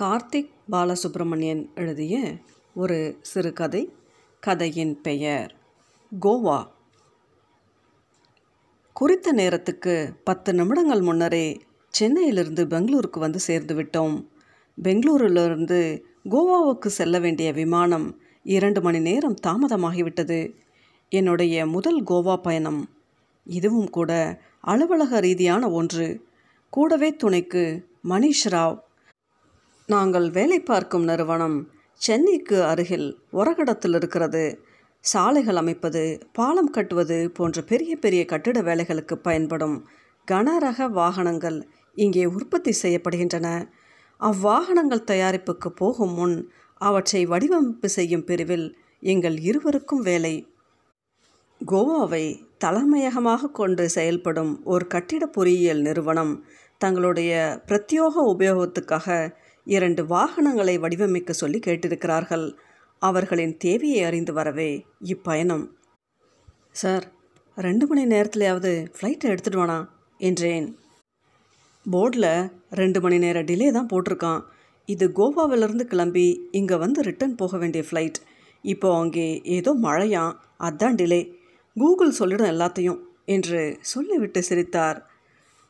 கார்த்திக் பாலசுப்ரமணியன் எழுதிய ஒரு சிறுகதை கதையின் பெயர் கோவா. குறித்த நேரத்துக்கு பத்து நிமிடங்கள் முன்னரே சென்னையிலிருந்து பெங்களூருக்கு வந்து சேர்ந்து விட்டோம். பெங்களூரிலிருந்து கோவாவுக்கு செல்ல வேண்டிய விமானம் இரண்டு மணி நேரம் தாமதமாகிவிட்டது. என்னுடைய முதல் கோவா பயணம். இதுவும் கூட அலுவலக ரீதியான ஒன்று. கூடவே துணைக்கு மணிஷ் ராவ் நாங்கள் வேலை பார்க்கும் நிறுவனம் சென்னைக்கு அருகில் ஒரகடத்தில் இருக்கிறது. சாலைகள் அமைப்பது பாலம் கட்டுவது போன்ற பெரிய பெரிய கட்டிட வேலைகளுக்கு பயன்படும் கனரக வாகனங்கள் இங்கே உற்பத்தி செய்யப்படுகின்றன. அவ்வாகனங்கள் தயாரிப்புக்கு போகும் முன் அவற்றை வடிவமைப்பு செய்யும் பிரிவில் எங்கள் இருவருக்கும் வேலை. கோவாவை தலைமையகமாக கொண்டு செயல்படும் ஒரு கட்டிட பொறியியல் நிறுவனம் தங்களுடைய பிரத்யோக உபயோகத்துக்காக இரண்டு வாகனங்களை வடிவமைக்க சொல்லி கேட்டிருக்கிறார்கள். அவர்களின் தேவையை அறிந்து வரவே இப்பயணம். சார் ரெண்டு மணி நேரத்துலையாவது ஃப்ளைட்டை எடுத்துகிட்டு வானா என்றேன். போர்டில் ரெண்டு மணி நேர டிலே தான் போட்டிருக்கான். இது கோவாவிலிருந்து கிளம்பி இங்கே வந்து ரிட்டர்ன் போக வேண்டிய ஃப்ளைட் இப்போ அங்கே ஏதோ மழையாம் அதான் டிலே கூகுள் சொல்லிடும் எல்லாத்தையும் என்று சொல்லிவிட்டு சிரித்தார்.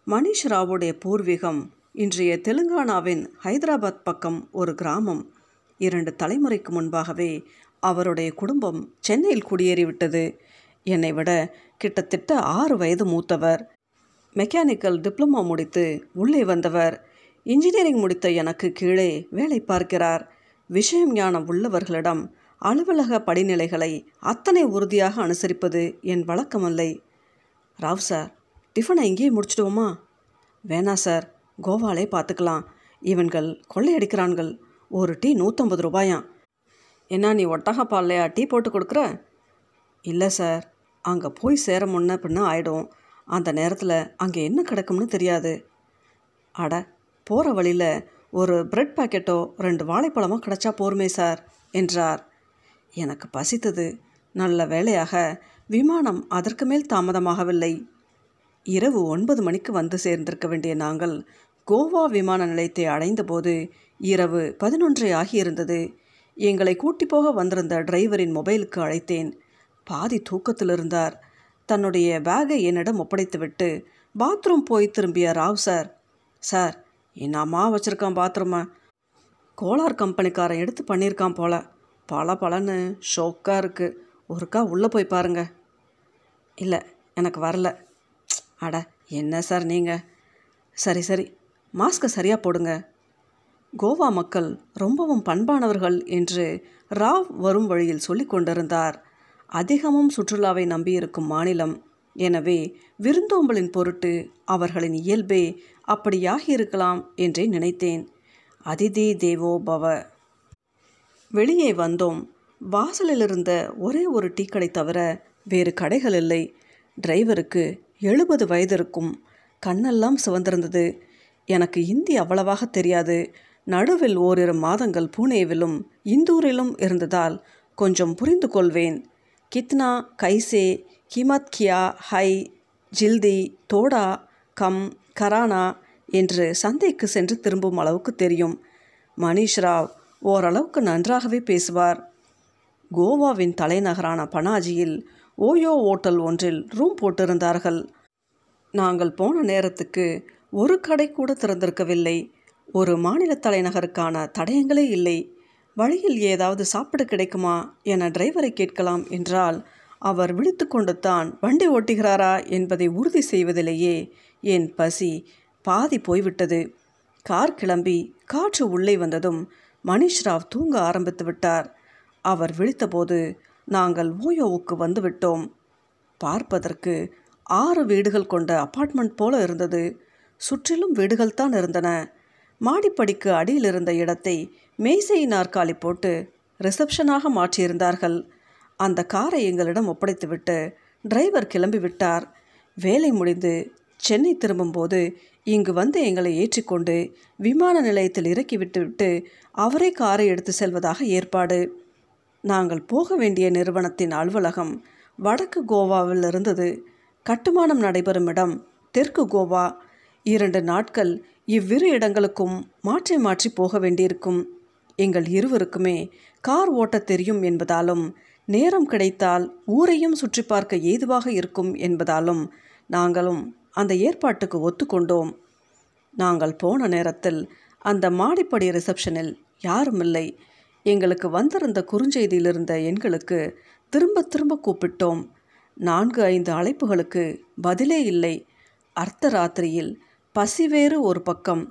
மணிஷ் ராவுடைய பூர்வீகம் இன்றைய தெலுங்கானாவின் ஹைதராபாத் பக்கம் ஒரு கிராமம். இரண்டு தலைமுறைக்கு முன்பாகவே அவருடைய குடும்பம் சென்னையில் குடியேறிவிட்டது. என்னை விட கிட்டத்தட்ட ஆறு வயது மூத்தவர். மெக்கானிக்கல் டிப்ளமோ முடித்து உள்ளே வந்தவர். இன்ஜினியரிங் முடித்த எனக்கு கீழே வேலை பார்க்கிறார். விஷயம் ஞானம் உள்ளவர்களிடம் அலுவலக படிநிலைகளை அத்தனை உறுதியாக அனுசரிப்பது என் வழக்கமல்லை. ராவ் சார் டிஃபனை இங்கேயே முடிச்சிடுவோமா? வேணா சார். கோவாலே பார்த்துக்கலாம். இவன்கள் கொள்ளையடிக்கிறான்கள். ஒரு டீ நூற்றம்பது ரூபாயாம். என்ன நீ ஒட்டக பால்லையா டீ போட்டு கொடுக்குற? இல்லை சார். அங்கே போய் சேர முன்ன பின்ன ஆயிடும். அந்த நேரத்தில் அங்கே என்ன கிடக்கும்னு தெரியாது. அட போகிற வழியில் ஒரு பிரெட் பாக்கெட்டோ ரெண்டு வாழைப்பழமோ கிடச்சா போருமே சார் என்றார். எனக்கு பசித்தது. நல்ல வேளையாக விமானம் அதற்கு மேல் தாமதமாகவில்லை. இரவு ஒன்பது மணிக்கு வந்து சேர்ந்திருக்க வேண்டிய நாங்கள் கோவா விமான நிலையத்தை அடைந்தபோது இரவு பதினொன்று ஆகியிருந்தது. எங்களை கூட்டி போக வந்திருந்த டிரைவரின் மொபைலுக்கு அழைத்தேன். பாதி தூக்கத்தில் இருந்தார். தன்னுடைய பேகை என்னிடம் ஒப்படைத்துவிட்டு பாத்ரூம் போய் திரும்பிய ராவ் சார். சார் என்னம்மா வச்சுருக்கான் பாத்ரூமை. கோலார் கம்பெனிக்காரன் எடுத்து பண்ணியிருக்கான் போல. பல பலன்னு ஷோக்காக இருக்குது ஒருக்கா உள்ளே போய் பாருங்க. இல்லை எனக்கு வரல. அட என்ன சார் நீங்கள் சரி சரி. மாஸ்கை சரியாக போடுங்க. கோவா மக்கள் ரொம்பவும் பண்பானவர்கள் என்று ராவ் வரும் வழியில் சொல்லி கொண்டிருந்தார். அதிகமும் சுற்றுலாவை நம்பியிருக்கும் மாநிலம். எனவே விருந்தோம்பலின் பொருட்டு அவர்களின் இயல்பே அப்படியாகி இருக்கலாம் என்றே நினைத்தேன். அதிதி தேவோ பவ. வெளியே வந்தோம். வாசலில் இருந்த ஒரே ஒரு டீ கடை தவிர வேறு கடைகள் இல்லை. டிரைவருக்கு எழுபது வயது இருக்கும். கண்ணெல்லாம் சிவந்திருந்தது. எனக்கு இந்தி அவ்வளவாக தெரியாது. நடுவில் ஓரிரு மாதங்கள் பூனேவிலும் இந்தூரிலும் இருந்ததால் கொஞ்சம் புரிந்து கொள்வேன். கித்னா கைசே கிமத் கியா ஹை ஜில்தி தோடா கம் கரானா என்று சந்தைக்கு சென்று திரும்பும் அளவுக்கு தெரியும். மணிஷ் ராவ் ஓரளவுக்கு நன்றாகவே பேசுவார். கோவாவின் தலைநகரான பனாஜியில் ஓயோ ஓட்டல் ஒன்றில் ரூம் போட்டிருந்தார்கள். நாங்கள் போன நேரத்துக்கு ஒரு கடை கூட திறந்திருக்கவில்லை. ஒரு மாநில தலைநகருக்கான தடயங்களே இல்லை. வழியில் ஏதாவது சாப்பிட கிடைக்குமா என டிரைவரை கேட்கலாம் என்றால் அவர் விழித்து கொண்டு தான் வண்டி ஓட்டுகிறாரா என்பதை உறுதி செய்வதிலேயே என் பசி பாதி போய்விட்டது. கார் கிளம்பி காற்று உள்ளே வந்ததும் மணிஷ் ராவ் தூங்க ஆரம்பித்து விட்டார். அவர் விழித்தபோது நாங்கள் ஓயோவுக்கு வந்துவிட்டோம். பார்ப்பதற்கு ஆறு வீடுகள் கொண்ட அப்பார்ட்மெண்ட் போல இருந்தது. சுற்றிலும் வீடுகள் தான் இருந்தன. மாடிப்படிக்கு அடியில் இருந்த இடத்தை மேசை நாற்காலி போட்டு ரிசப்ஷனாக மாற்றியிருந்தார்கள். அந்த காரை எங்களிடம் ஒப்படைத்துவிட்டு டிரைவர் கிளம்பி விட்டார். வேலை முடிந்து சென்னை திரும்பும்போது இங்கு வந்து எங்களை ஏற்றிக்கொண்டு விமான நிலையத்தில் இறக்கிவிட்டுவிட்டு அவரே காரை எடுத்து செல்வதாக ஏற்பாடு. நாங்கள் போக வேண்டிய நிறுவனத்தின் அலுவலகம் வடக்கு கோவாவில் இருந்தது. கட்டுமானம் நடைபெறும் இடம் தெற்கு கோவா. இரண்டு நாட்கள் இவ்விரு இடங்களுக்கும் மாற்றி மாற்றி போக வேண்டியிருக்கும். எங்கள் இருவருக்குமே கார் ஓட்டத் தெரியும் என்பதாலும் நேரம் கிடைத்தால் ஊரையும் சுற்றி பார்க்க ஏதுவாக இருக்கும் என்பதாலும் நாங்களும் அந்த ஏற்பாட்டுக்கு ஒத்துக்கொண்டோம். நாங்கள் போன நேரத்தில் அந்த மாடிப்படி ரிசப்ஷனில் யாரும் இல்லை எங்களுக்கு வந்திருந்த குறுஞ்செய்தியிலிருந்த எண்களுக்கு திரும்ப திரும்ப கூப்பிட்டோம். நான்கு ஐந்து அழைப்புகளுக்கு பதிலே இல்லை. அர்த்த ராத்திரியில் பசி வேறு ஒரு பக்கம்.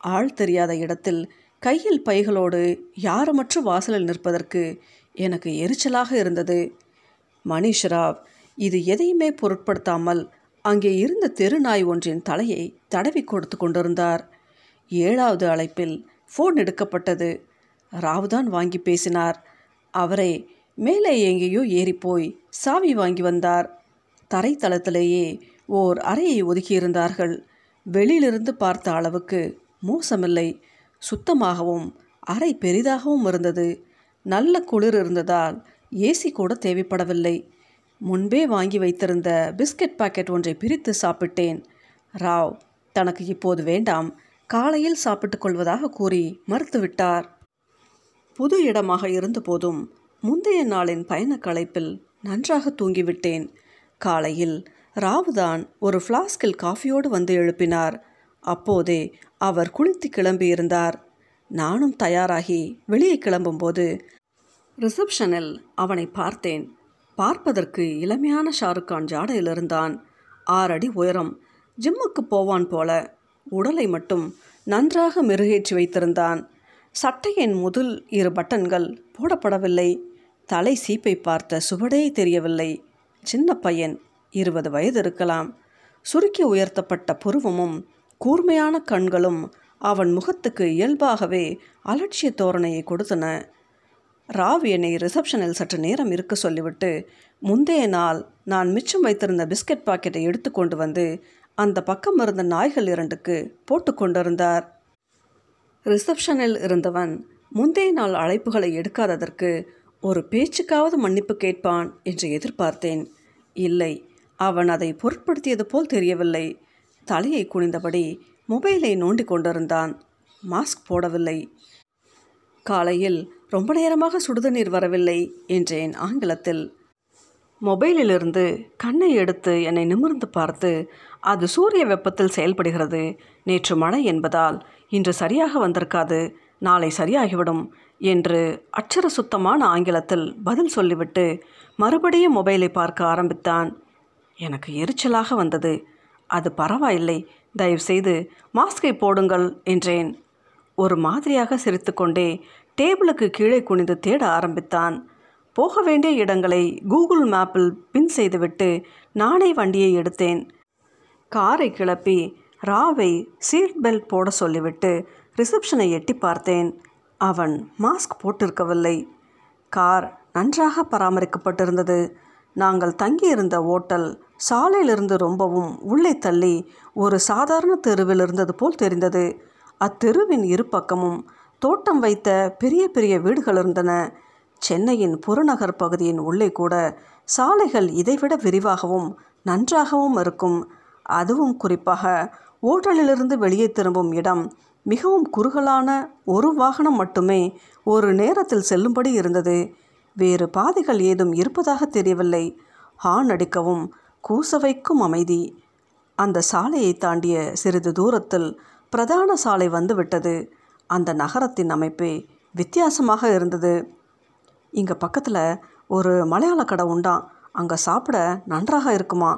ஆள் தெரியாத இடத்தில் கையில் பைகளோடு யாருமற்ற வாசலில் நிற்பதற்கு எனக்கு எரிச்சலாக இருந்தது. மணிஷ்ராவ் இது எதையுமே பொருட்படுத்தாமல் அங்கே இருந்த தெருநாய் ஒன்றின் தலையை தடவி கொடுத்து கொண்டிருந்தார். ஏழாவது அழைப்பில் ஃபோன் எடுக்கப்பட்டது. ராவ் தான் வாங்கி பேசினார். அவரே மேலே எங்கேயோ ஏறிப்போய் சாவி வாங்கி வந்தார். தரைத்தளத்திலேயே ஓர் அறையை ஒதுக்கியிருந்தார்கள். வெளியிலிருந்து பார்த்த அளவுக்கு மோசமில்லை. சுத்தமாகவும் அறை பெரிதாகவும் இருந்தது. நல்ல குளிர் இருந்ததால் ஏசி கூட தேவைப்படவில்லை. முன்பே வாங்கி வைத்திருந்த பிஸ்கட் பாக்கெட் ஒன்றை பிரித்து சாப்பிட்டேன். ராவ் தனக்கு இப்போது வேண்டாம். காலையில் சாப்பிட்டுக் கொள்வதாக கூறி மறுத்துவிட்டார். புது இடமாக இருந்தபோதும் முந்தைய நாளின் பயணக் களைப்பில் நன்றாக தூங்கிவிட்டேன். காலையில் ராவுதான் ஒரு ஃப்ளாஸ்கில் காஃபியோடு வந்து எழுப்பினார். அப்போதே அவர் குளித்து கிளம்பியிருந்தார். நானும் தயாராகி வெளியே கிளம்பும்போது ரிசப்ஷனில் அவனை பார்த்தேன். பார்ப்பதற்கு இளமையான ஷாருக்கான் ஜாடையில் இருந்தான் ஆறடி உயரம் ஜிம்முக்கு போவான் போல உடலை மட்டும் நன்றாக மெருகேற்றி வைத்திருந்தான். சட்டையின் முதல் இரு பட்டன்கள் போடப்படவில்லை. தலை சீப்பை பார்த்த சுவடே தெரியவில்லை. சின்ன பையன் இருபது வயது இருக்கலாம். சுருக்கி உயர்த்தப்பட்ட புருவமும் கூர்மையான கண்களும் அவன் முகத்துக்கு இயல்பாகவே அலட்சிய தோரணையை கொடுத்தன. ராவ் என்னை ரிசப்ஷனில் சற்று நேரம் இருக்க சொல்லிவிட்டு முந்தைய நாள் நான் மிச்சம் வைத்திருந்த பிஸ்கட் பாக்கெட்டை எடுத்துக்கொண்டு வந்து அந்த பக்கம் இருந்த நாய்கள் இரண்டுக்கு போட்டு கொண்டிருந்தார். ரிசப்ஷனில் இருந்தவன் முந்தைய நாள் அழைப்புகளை எடுக்காததற்கு ஒரு பேச்சுக்காவது மன்னிப்பு கேட்பான் என்று எதிர்பார்த்தேன். இல்லை அவன் அதை பொருட்படுத்தியது போல் தெரியவில்லை. தலையை குனிந்தபடி மொபைலை நோண்டி கொண்டிருந்தான். மாஸ்க் போடவில்லை. காலையில் ரொம்ப நேரமாக சுடுதண்ணீர் வரவில்லை என்றேன் ஆங்கிலத்தில். மொபைலிலிருந்து கண்ணை எடுத்து என்னை நிமிர்ந்து பார்த்து அது சூரிய வெப்பத்தில் செயல்படுகிறது. நேற்று மழை என்பதால் இன்று சரியாக வந்திருக்காது. நாளை சரியாகிவிடும் என்று அச்சர சுத்தமான ஆங்கிலத்தில் பதில் சொல்லிவிட்டு மறுபடியும் மொபைலை பார்க்க ஆரம்பித்தான். எனக்கு எரிச்சலாக வந்தது. அது பரவாயில்லை. தயவுசெய்து மாஸ்கை போடுங்கள் என்றேன். ஒரு மாதிரியாக சிரித்துக்கொண்டே டேபிளுக்கு கீழே குனிந்து தேட ஆரம்பித்தான். போக வேண்டிய இடங்களை கூகுள் மேப்பில் பின் செய்துவிட்டு நானே வண்டியை எடுத்தேன். காரை கிளப்பி ராவை சீட் பெல்ட் போட சொல்லிவிட்டு ரிசப்ஷனை எட்டி பார்த்தேன். அவன் மாஸ்க் போட்டிருக்கவில்லை. கார் நன்றாக பராமரிக்கப்பட்டிருந்தது. நாங்கள் தங்கியிருந்த ஓட்டல் சாலையிலிருந்து ரொம்பவும் உள்ளே தள்ளி ஒரு சாதாரண தெருவில் இருந்தது போல் தெரிந்தது. அத்தெருவின் இரு பக்கமும் தோட்டம் வைத்த பெரிய பெரிய வீடுகள் இருந்தன. சென்னையின் புறநகர் பகுதியின் உள்ளே கூட சாலைகள் இதைவிட விரிவாகவும் நன்றாகவும் இருக்கும். அதுவும் குறிப்பாக ஓட்டலிலிருந்து வெளியே திரும்பும் இடம் மிகவும் குறுகலான ஒரு வாகனம் மட்டுமே ஒரு நேரத்தில் செல்லும்படி இருந்தது. வேறு பாதைகள் ஏதும் இருப்பதாக தெரியவில்லை. ஹார்ன் அடிக்கவும் கூச வைக்கும் அமைதி. அந்த சாலையை தாண்டிய சிறிது தூரத்தில் பிரதான சாலை வந்துவிட்டது. அந்த நகரத்தின் அமைப்பே வித்தியாசமாக இருந்தது. இங்கே பக்கத்தில் ஒரு மலையாள கடை உண்டான் அங்கே சாப்பிட நன்றாக இருக்குமா?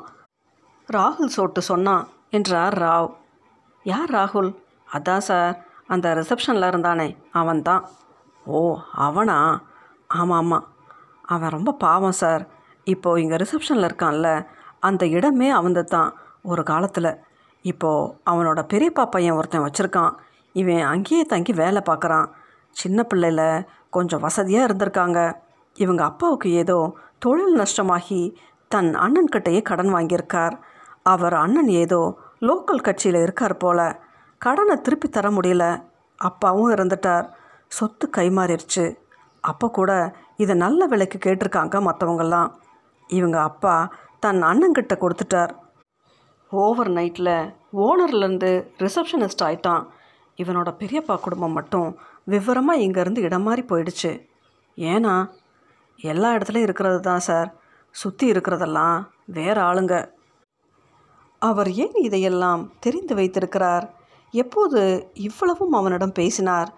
ராகுல் சோட்டு சொன்னான் என்றார் ராவ். யார் ராகுல்? அதான் சார் அந்த ரிசப்ஷனில் இருந்தானே அவன்தான். ஓ அவனா? ஆமாம் ஆமாம் அவன் ரொம்ப பாவம் சார். இப்போது இங்கே ரிசப்ஷனில் இருக்கான்ல. அந்த இடமே அவன்து தான் ஒரு காலத்தில். இப்போது அவனோட பெரியப்பா பையன் ஒருத்தன் வச்சுருக்கான். இவன் அங்கேயே தங்கி வேலை பார்க்குறான். சின்ன பிள்ளையில கொஞ்சம் வசதியாக இருந்திருக்காங்க. இவங்க அப்பாவுக்கு ஏதோ தொழில் நஷ்டமாகி தன் அண்ணன்கிட்டயே கடன் வாங்கியிருக்கார். அவர் அண்ணன் ஏதோ லோக்கல் கட்சியில் இருக்கார் போல. கடனை திருப்பி தர முடியல. அப்பாவும் இறந்துட்டார். சொத்து கைமாறிடுச்சு. அப்போ கூட இதை நல்ல விலைக்கு கேட்டிருக்காங்க மற்றவங்கெல்லாம் இவங்க அப்பா தன் அண்ணங்கிட்ட கொடுத்துட்டார். ஓவர் நைட்டில் ஓனர்லேருந்து ரிசப்ஷனிஸ்ட் ஆயிட்டான். இவனோட பெரியப்பா குடும்பம் மட்டும் விவரமாக இங்கேருந்து இடம் மாறி போயிடுச்சு. ஏன்னா எல்லா இடத்துலையும் இருக்கிறது தான் சார். சுற்றி இருக்கிறதெல்லாம் வேற ஆளுங்க. அவர் ஏன் இதையெல்லாம் தெரிந்து வைத்திருக்கிறார்? எப்போது இவ்வளவும் அவனிடம் பேசினார்?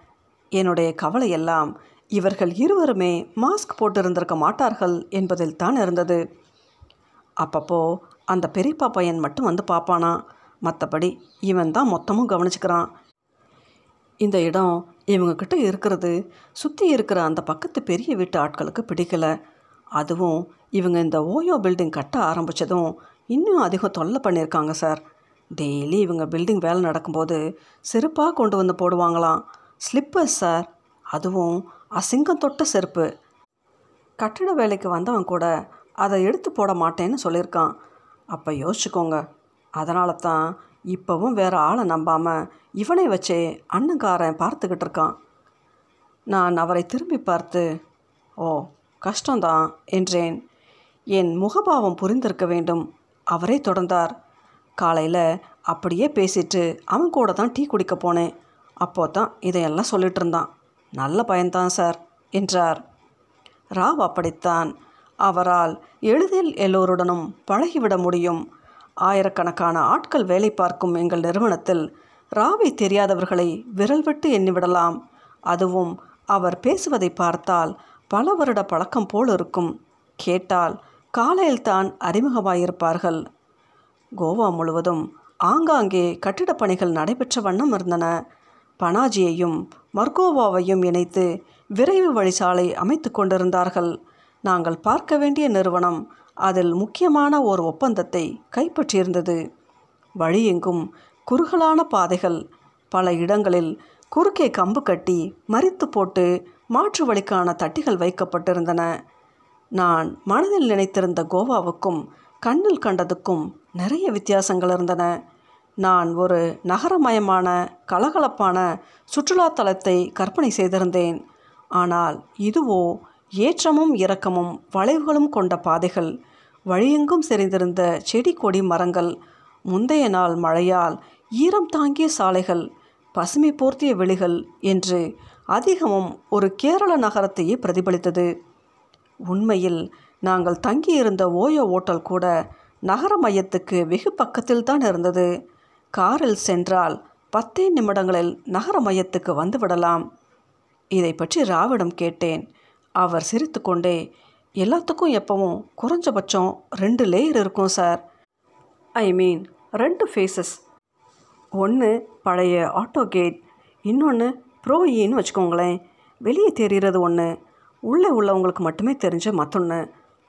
என்னுடைய கவலையெல்லாம் இவர்கள் இருவருமே மாஸ்க் போட்டிருந்திருக்க மாட்டார்கள் என்பதில் தான் இருந்தது. அப்பப்போ அந்த பெரியப்பா பையன் மட்டும் வந்து பார்ப்பானா? மற்றபடி இவன் தான் மொத்தமும் கவனிச்சுக்கிறான். இந்த இடம் இவங்கக்கிட்ட இருக்கிறது. சுற்றி இருக்கிற அந்த பக்கத்து பெரிய வீட்டு ஆட்களுக்கு பிடிக்கல. அதுவும் இவங்க இந்த ஓயோ பில்டிங் கட்ட ஆரம்பித்ததும் இன்னும் அதிகம் தொல்லை பண்ணியிருக்காங்க சார். டெய்லி இவங்க பில்டிங் வேலை நடக்கும்போது செருப்பாக கொண்டு வந்து போடுவாங்களாம். Slippers sir. அதுவும் அசிங்கம் தொட்ட செருப்பு. கட்டிட வேலைக்கு வந்தவன் கூட அதை எடுத்து போட மாட்டேன்னு சொல்லியிருக்கான். அப்போ யோசிச்சுக்கோங்க. அதனால தான் இப்போவும் வேறு ஆளை நம்பாமல் இவனை வச்சே அண்ணங்காரன் பார்த்துக்கிட்டு இருக்கான். நான் அவரை திரும்பி பார்த்து ஓ கஷ்டம்தான் என்றேன். என் முகபாவம் புரிந்திருக்க வேண்டும். அவரே தொடர்ந்தார். காலையில் அப்படியே பேசிட்டு அவன் கூட தான் டீ குடிக்க போனேன். அப்போ தான் இதையெல்லாம் சொல்லிட்டு இருந்தான். நல்ல பயன்தான் சார் என்றார். ராவ் அப்படித்தான். அவரால் எளிதில் எல்லோருடனும் பழகிவிட முடியும். ஆயிரக்கணக்கான ஆட்கள் வேலை பார்க்கும் எங்கள் நிறுவனத்தில் ராவை தெரியாதவர்களை விரல் விட்டு எண்ணிவிடலாம். அதுவும் அவர் பேசுவதை பார்த்தால் பல வருட பழக்கம் போல் இருக்கும். கேட்டால் காலையில்தான் அறிமுகமாயிருப்பார்கள். கோவா முழுவதும் ஆங்காங்கே கட்டிடப் பணிகள் நடைபெற்ற வண்ணம் இருந்தன. பனாஜியையும் மர்கோவாவையும் இணைத்து விரைவு வழிசாலை அமைத்து கொண்டிருந்தார்கள். நாங்கள் பார்க்க வேண்டிய நிறுவனம் அதில் முக்கியமான ஒரு ஒப்பந்தத்தை கைப்பற்றியிருந்தது. வழியெங்கும் குறுகலான பாதைகள் பல இடங்களில் குறுக்கே கம்பு கட்டி மறித்து போட்டு மாற்று வழிக்கான தட்டிகள் வைக்கப்பட்டிருந்தன. நான் மனதில் நினைத்திருந்த கோவாவுக்கும் கண்ணில் கண்டதுக்கும் நிறைய வித்தியாசங்கள் இருந்தன. நான் ஒரு நகரமயமான கலகலப்பான சுற்றுலாத்தலத்தை கற்பனை செய்திருந்தேன். ஆனால் இதுவோ ஏற்றமும் இறக்கமும் வளைவுகளும் கொண்ட பாதைகள். வழியெங்கும் செறிந்திருந்த செடி கொடி மரங்கள் முந்தைய நாள் மழையால் ஈரம் தாங்கிய சாலைகள் பசுமை போர்த்திய வெளிகள் என்று அதிகமும் ஒரு கேரள நகரத்தையே பிரதிபலித்தது. உண்மையில் நாங்கள் தங்கியிருந்த ஓயோ ஓட்டல் கூட நகர மையத்துக்கு வெகு பக்கத்தில் தான் இருந்தது. காரில் சென்றால் பத்தே நிமிடங்களில் நகர மையத்துக்கு வந்து விடலாம் இதை பற்றி ராவிடம் கேட்டேன். அவர் சிரித்துக்கொண்டே எல்லாத்துக்கும் எப்பவும் குறைஞ்சபட்சம் ரெண்டு லேயர் இருக்கும் சார் ஐ மீன் ரெண்டு ஃபேஸஸ் ஒன்று பழைய ஆட்டோ கேட் இன்னொன்று ப்ரோயின்னு வச்சுக்கோங்களேன். வெளியே தெரிகிறது ஒன்று உள்ளே உள்ளவங்களுக்கு மட்டுமே தெரிஞ்ச மற்றொன்று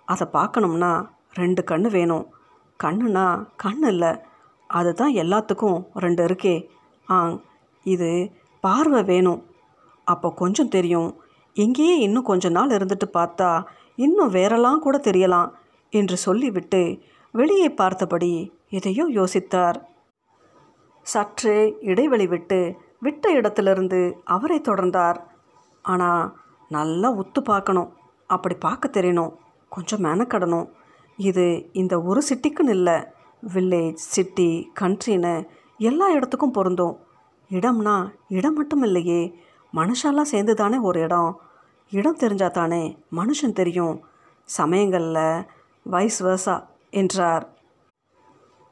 அதை பார்க்கணும்னா ரெண்டு கண் வேணும். கண்ணுனா கண் இல்லை அதுதான் எல்லாத்துக்கும் ரெண்டு இருக்கே. ஆ இது பார்வை வேணும். அப்போ கொஞ்சம் தெரியும். இங்கேயே இன்னும் கொஞ்ச நாள் இருந்துட்டு பார்த்தா இன்னும் வேறெல்லாம் கூட தெரியலாம் என்று சொல்லிவிட்டு வெளியே பார்த்தபடி எதையோ யோசித்தார். சற்றே இடைவெளி விட்டு விட்ட இடத்திலிருந்து அவரை தொடர்ந்தார். ஆனால் நல்லா உத்து பார்க்கணும். அப்படி பார்க்க தெரியணும். கொஞ்சம் மெனக்கடணும். இது இந்த ஒரு சிட்டிக்குன்னு இல்லை. வில்லேஜ் சிட்டி கண்ட்ரின்னு எல்லா இடத்துக்கும் பொருந்தும். இடம்னா இடம் மட்டும் இல்லையே மனுஷெல்லாம் சேர்ந்து தானே ஒரு இடம். இடம் தெரிஞ்சா தானே மனுஷன் தெரியும். சமயங்களில் வைஸ் வர்சா என்றார்.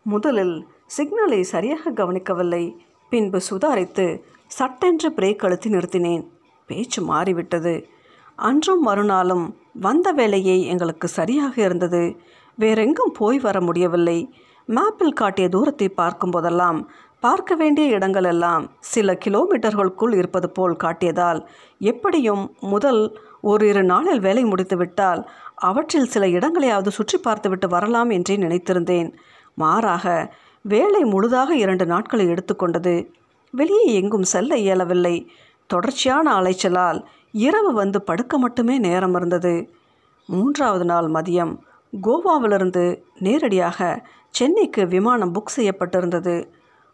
முதலில் சிக்னலை சரியாக கவனிக்கவில்லை. பின்பு சுதாரித்து சட்டென்று பிரேக் அழுத்தி நிறுத்தினேன். பேச்சு மாறிவிட்டது. அன்றும் மறுநாளும் வந்த வேலையே எங்களுக்கு சரியாக இருந்தது. வேறெங்கும் போய் வர முடியவில்லை. மேப்பில் காட்டிய தூரத்தை பார்க்கும்போதெல்லாம் பார்க்க வேண்டிய இடங்கள் எல்லாம் சில கிலோமீட்டர்களுக்குள் இருப்பது போல் காட்டியதால் எப்படியும் முதல் ஒரு இரு நாளில் வேலை முடித்துவிட்டால் அவற்றில் சில இடங்களையாவது சுற்றி பார்த்துவிட்டு வரலாம் என்றே நினைத்திருந்தேன். மாறாக வேலை முழுதாக இரண்டு நாட்களை எடுத்துக்கொண்டது. வெளியே எங்கும் செல்ல இயலவில்லை. தொடர்ச்சியான அலைச்சலால் இரவு வந்து படுக்க மட்டுமே நேரம் இருந்தது. மூன்றாவது நாள் மதியம் கோவாவிலிருந்து நேரடியாக சென்னைக்கு விமானம் புக் செய்யப்பட்டிருந்தது.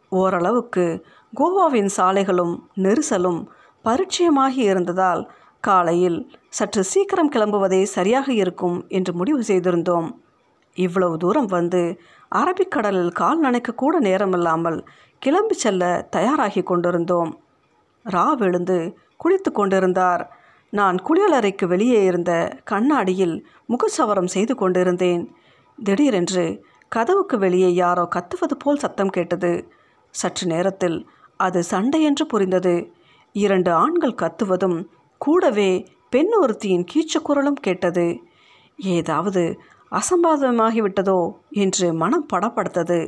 ஓரளவுக்கு கோவாவின் சாலைகளும் நெரிசலும் பரிச்சயமாகி இருந்ததால் காலையில் சற்று சீக்கிரம் கிளம்புவதே சரியாக இருக்கும் என்று முடிவு செய்திருந்தோம். இவ்வளவு தூரம் வந்து அரபிக்கடலில் கால் நனைக்க கூட நேரமில்லாமல் கிளம்பி செல்ல தயாராகி கொண்டிருந்தோம். ராவ் எழுந்து குளித்து கொண்டிருந்தார். நான் குளியலறைக்கு வெளியே இருந்த கண்ணாடியில் முகசவரம் செய்து கொண்டிருந்தேன். திடீரென்று கதவுக்கு வெளியே யாரோ கத்துவது போல் சத்தம் கேட்டது. சற்று நேரத்தில் அது சண்டை என்று புரிந்தது. இரண்டு ஆண்கள் கத்துவதும் கூடவே பெண் ஒருத்தியின் கீச்சக்குரலும் கேட்டது. ஏதாவது அசம்பாதமாகிவிட்டதோ என்று மனம் படப்படுத்தது.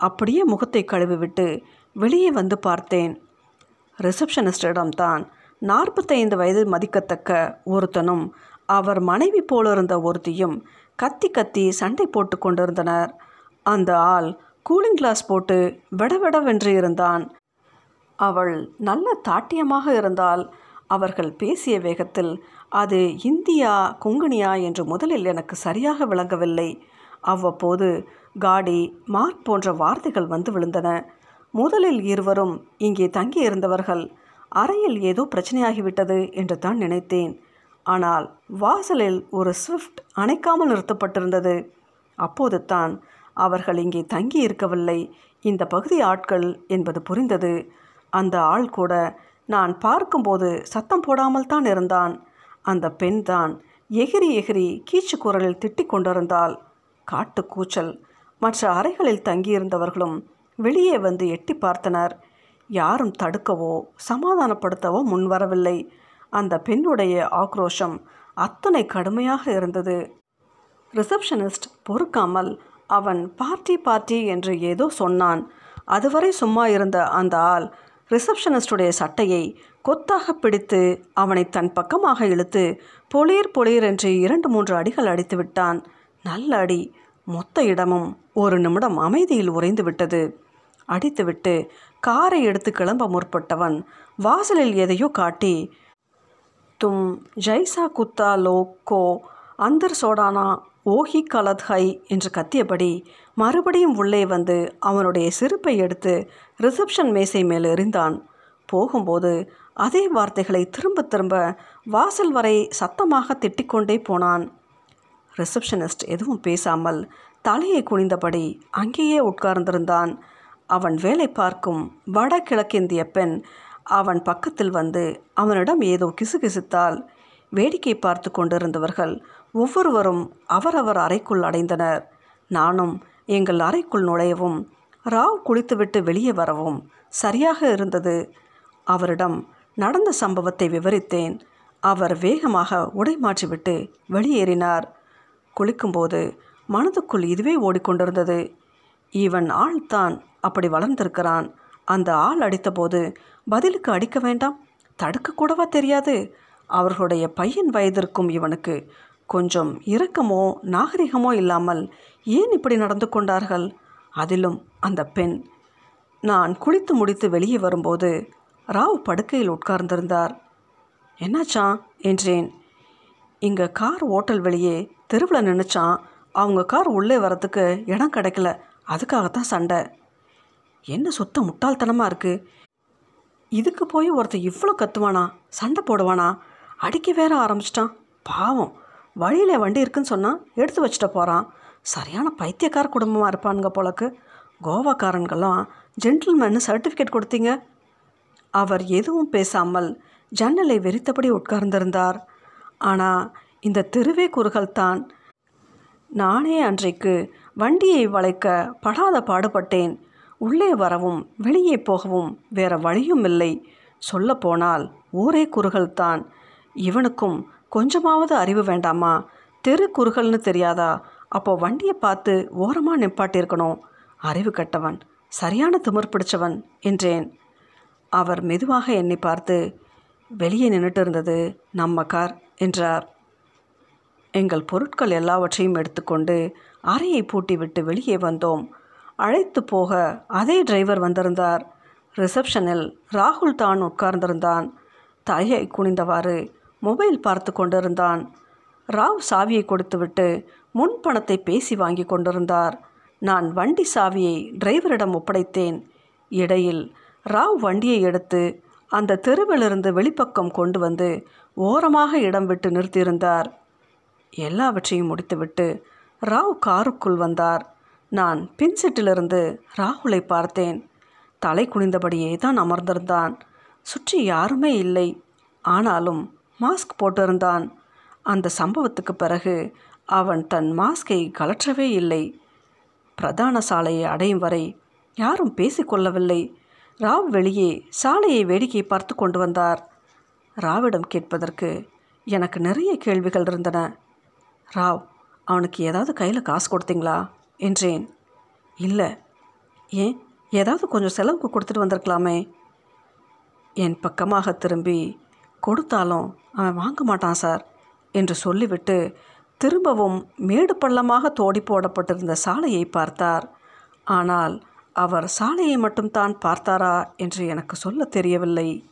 அப்படியே முகத்தை கழுவிவிட்டு வெளியே வந்து பார்த்தேன். ரிசப்ஷனிஸ்டிடம்தான் நாற்பத்தைந்து வயது மதிக்கத்தக்க ஒருத்தனும் அவர் மனைவி போலிருந்த ஒருத்தியும் கத்தி கத்தி சண்டை போட்டு கொண்டிருந்தனர். அந்த ஆள் கூலிங் கிளாஸ் போட்டு விடவிடவென்று இருந்தான். அவள் நல்ல தாட்டியமாக இருந்தால் அவர்கள் பேசிய வேகத்தில் அது இந்தியா கொங்குனியா என்று முதலில் எனக்கு சரியாக விளங்கவில்லை. அவ்வப்போது காடி மார்க் போன்ற வார்த்தைகள் வந்து விழுந்தன. முதலில் இருவரும் இங்கே தங்கியிருந்தவர்கள். அறையில் ஏதோ பிரச்சனையாகிவிட்டது என்று தான் நினைத்தேன். ஆனால் வாசலில் ஒரு ஸ்விஃப்ட் அணைக்காமல் நிறுத்தப்பட்டிருந்தது. அப்போது தான் அவர்கள் இங்கே தங்கி இருக்கவில்லை. இந்த பகுதி ஆட்கள் என்பது புரிந்தது. அந்த ஆள் கூட நான் பார்க்கும்போது சத்தம் போடாமல் தான் இருந்தான். அந்த பெண் தான் எகிரி எகிரி கீச்சு குரலில் திட்டிக் கொண்டிருந்தாள். காட்டு கூச்சல். மற்ற அறைகளில் தங்கியிருந்தவர்களும் வெளியே வந்து எட்டி பார்த்தனர். யாரும் தடுக்கவோ சமாதானப்படுத்தவோ முன்வரவில்லை. அந்த பெண்ணுடைய ஆக்ரோஷம் அத்தனை கடுமையாக இருந்தது. ரிசப்ஷனிஸ்ட் பொறுக்காமல் அவன் பார்ட்டி பார்ட்டி என்று ஏதோ சொன்னான். அதுவரை சும்மா இருந்த அந்த ஆள் ரிசப்ஷனிஸ்டுடைய சட்டையை கொத்தாக பிடித்து அவனை தன் பக்கமாக இழுத்து பொளீர் பொளீர் என்று இரண்டு மூன்று அடிகள் அடித்து விட்டான். நல்ல அடி. மொத்த இடமும் ஒரு நிமிடம் அமைதியில் உறைந்து விட்டது. அடித்துவிட்டு காரை எடுத்து கிளம்ப முற்பட்டவன். வாசலில் எதையோ காட்டி தும் ஜைசா குத்தா லோக்கோ அந்தர் சோடானா ஓஹி கலத் ஹை என்று கத்தியபடி மறுபடியும் உள்ளே வந்து அவனுடைய செருப்பை எடுத்து ரிசப்ஷன் மேசை மேல் எறிந்தான். போகும்போது அதே வார்த்தைகளை திரும்ப திரும்ப வாசல் வரை சத்தமாக திட்டிக்கொண்டே போனான். ரிசப்ஷனிஸ்ட் எதுவும் பேசாமல் தலையை குனிந்தபடி அங்கேயே உட்கார்ந்திருந்தான். அவன் வேலை பார்க்கும் வடகிழக்கிந்திய பெண் அவன் பக்கத்தில் வந்து அவனிடம் ஏதோ கிசுகிசுத்தால் வேடிக்கை பார்த்து கொண்டிருந்தவர்கள் ஒவ்வொருவரும் அவரவர் அறைக்குள் அடைந்தனர். நானும் எங்கள் அறைக்குள் நுழையவும் ராவ் குளித்துவிட்டு வெளியே வரவும் சரியாக இருந்தது. அவரிடம் நடந்த சம்பவத்தை விவரித்தேன். அவர் வேகமாக உடை மாற்றிவிட்டு வெளியேறினார். குளிக்கும்போது மனதுக்குள் இதுவே ஓடிக்கொண்டிருந்தது. இவன் ஆள்தான் அப்படி வளர்ந்திருக்கிறான். அந்த ஆள் அடித்தபோது பதிலுக்கு அடிக்க வேண்டாம் தடுக்கக்கூடவா தெரியாது? அவர்களுடைய பையன் வயதிற்கும் இவனுக்கு கொஞ்சம் இரக்கமோ நாகரிகமோ இல்லாமல் ஏன் இப்படி நடந்து கொண்டார்கள்? அதிலும் அந்த பெண் நான் குளித்து முடித்து வெளியே வரும்போது ராவ் படுக்கையில் உட்கார்ந்திருந்தார். என்னாச்சான் என்றேன். இங்கே கார் ஓட்டல் வெளியே தெருவில் நினச்சான் அவங்க கார் உள்ளே வரத்துக்கு இடம் கிடைக்கல. அதுக்காகத்தான் சண்டை. என்ன சொத்த முட்டாள்தனமாக இருக்குது இதுக்கு போய் ஒருத்தன் இவ்வளோ கத்துவானா? சண்டை போடுவானா? அடிக்க வேற ஆரம்பிச்சிட்டான். பாவம். வழியில் வண்டி இருக்குன்னு சொன்னால் எடுத்து வச்சுட்டு போகிறான் சரியான பைத்தியக்கார குடும்பமாக இருப்பானுங்க போலக்கு. கோவாக்காரன்கெல்லாம் ஜென்டில்மேனு சர்டிஃபிகேட் கொடுத்தீங்க? அவர் எதுவும் பேசாமல் ஜன்னலை வெறித்தபடி உட்கார்ந்திருந்தார். ஆனால் இந்த தெருவே குறுகல்தான் நானே அன்றைக்கு வண்டியை வளைக்க படாத பாடுபட்டேன். உள்ளே வரவும் வெளியே போகவும் வேற வழியும் இல்லை. சொல்லப்போனால் ஊரே குறுகல்தான் இவனுக்கும் கொஞ்சமாவது அறிவு வேண்டாமா? தெரு குறுகள்னு தெரியாதா? அப்போ வண்டியை பார்த்து ஓரமாக நிப்பாட்டியிருக்கணும். அறிவு கட்டவன் சரியான திமிர் பிடிச்சவன் என்றேன். அவர் மெதுவாக என்னை பார்த்து வெளியே நின்றுட்டு இருந்தது நம்ம கார் என்றார். எங்கள் பொருட்கள் எல்லாவற்றையும் எடுத்துக்கொண்டு அறையை பூட்டிவிட்டு வெளியே வந்தோம். அழைத்து போக அதே டிரைவர் வந்திருந்தார். ரிசப்ஷனில் ராகுல் தான் உட்கார்ந்திருந்தான். தலையை குனிந்தவாறு மொபைல் பார்த்து கொண்டிருந்தான். ராவ் சாவியை கொடுத்துவிட்டு முன் பணத்தை பேசி வாங்கி கொண்டிருந்தார். நான் வண்டி சாவியை டிரைவரிடம் ஒப்படைத்தேன். இடையில் ராவ் வண்டியை எடுத்து அந்த தெருவிலிருந்து வெளிப்பக்கம் கொண்டு வந்து ஓரமாக இடம் விட்டு நிறுத்தியிருந்தார். எல்லாவற்றையும் முடித்துவிட்டு ராவ் காருக்குள் வந்தார். நான் பின்செட்டிலிருந்து ராகுலை பார்த்தேன். தலை குனிந்தபடியே தான் அமர்ந்திருந்தான். சுற்றி யாருமே இல்லை. ஆனாலும் மாஸ்க் போட்டிருந்தான். அந்த சம்பவத்துக்கு பிறகு அவன் தன் மாஸ்கை கலற்றவே இல்லை. பிரதான சாலையை அடையும் வரை யாரும் பேசிக்கொள்ளவில்லை ராவ் வெளியே சாலையை வேடிக்கை பார்த்து கொண்டு வந்தார். ராவிடம் கேட்பதற்கு எனக்கு நிறைய கேள்விகள் இருந்தன. ராவ் அவனுக்கு ஏதாவது கையில் காசு கொடுத்தீங்களா? என்றேன். இல்லை. ஏன்? ஏதாவது கொஞ்சம் செலவுக்கு கொடுத்துட்டு வந்திருக்கலாமே. என் பக்கமாக திரும்பி கொடுத்தாலும் அவன் வாங்க மாட்டான் சார் என்று சொல்லிவிட்டு திரும்பவும் மேடு பள்ளமாக தோடி போடப்பட்டிருந்த சாலையை பார்த்தார். ஆனால் அவர் சாலையை மட்டும்தான் பார்த்தாரா? என்று எனக்கு சொல்ல தெரியவில்லை.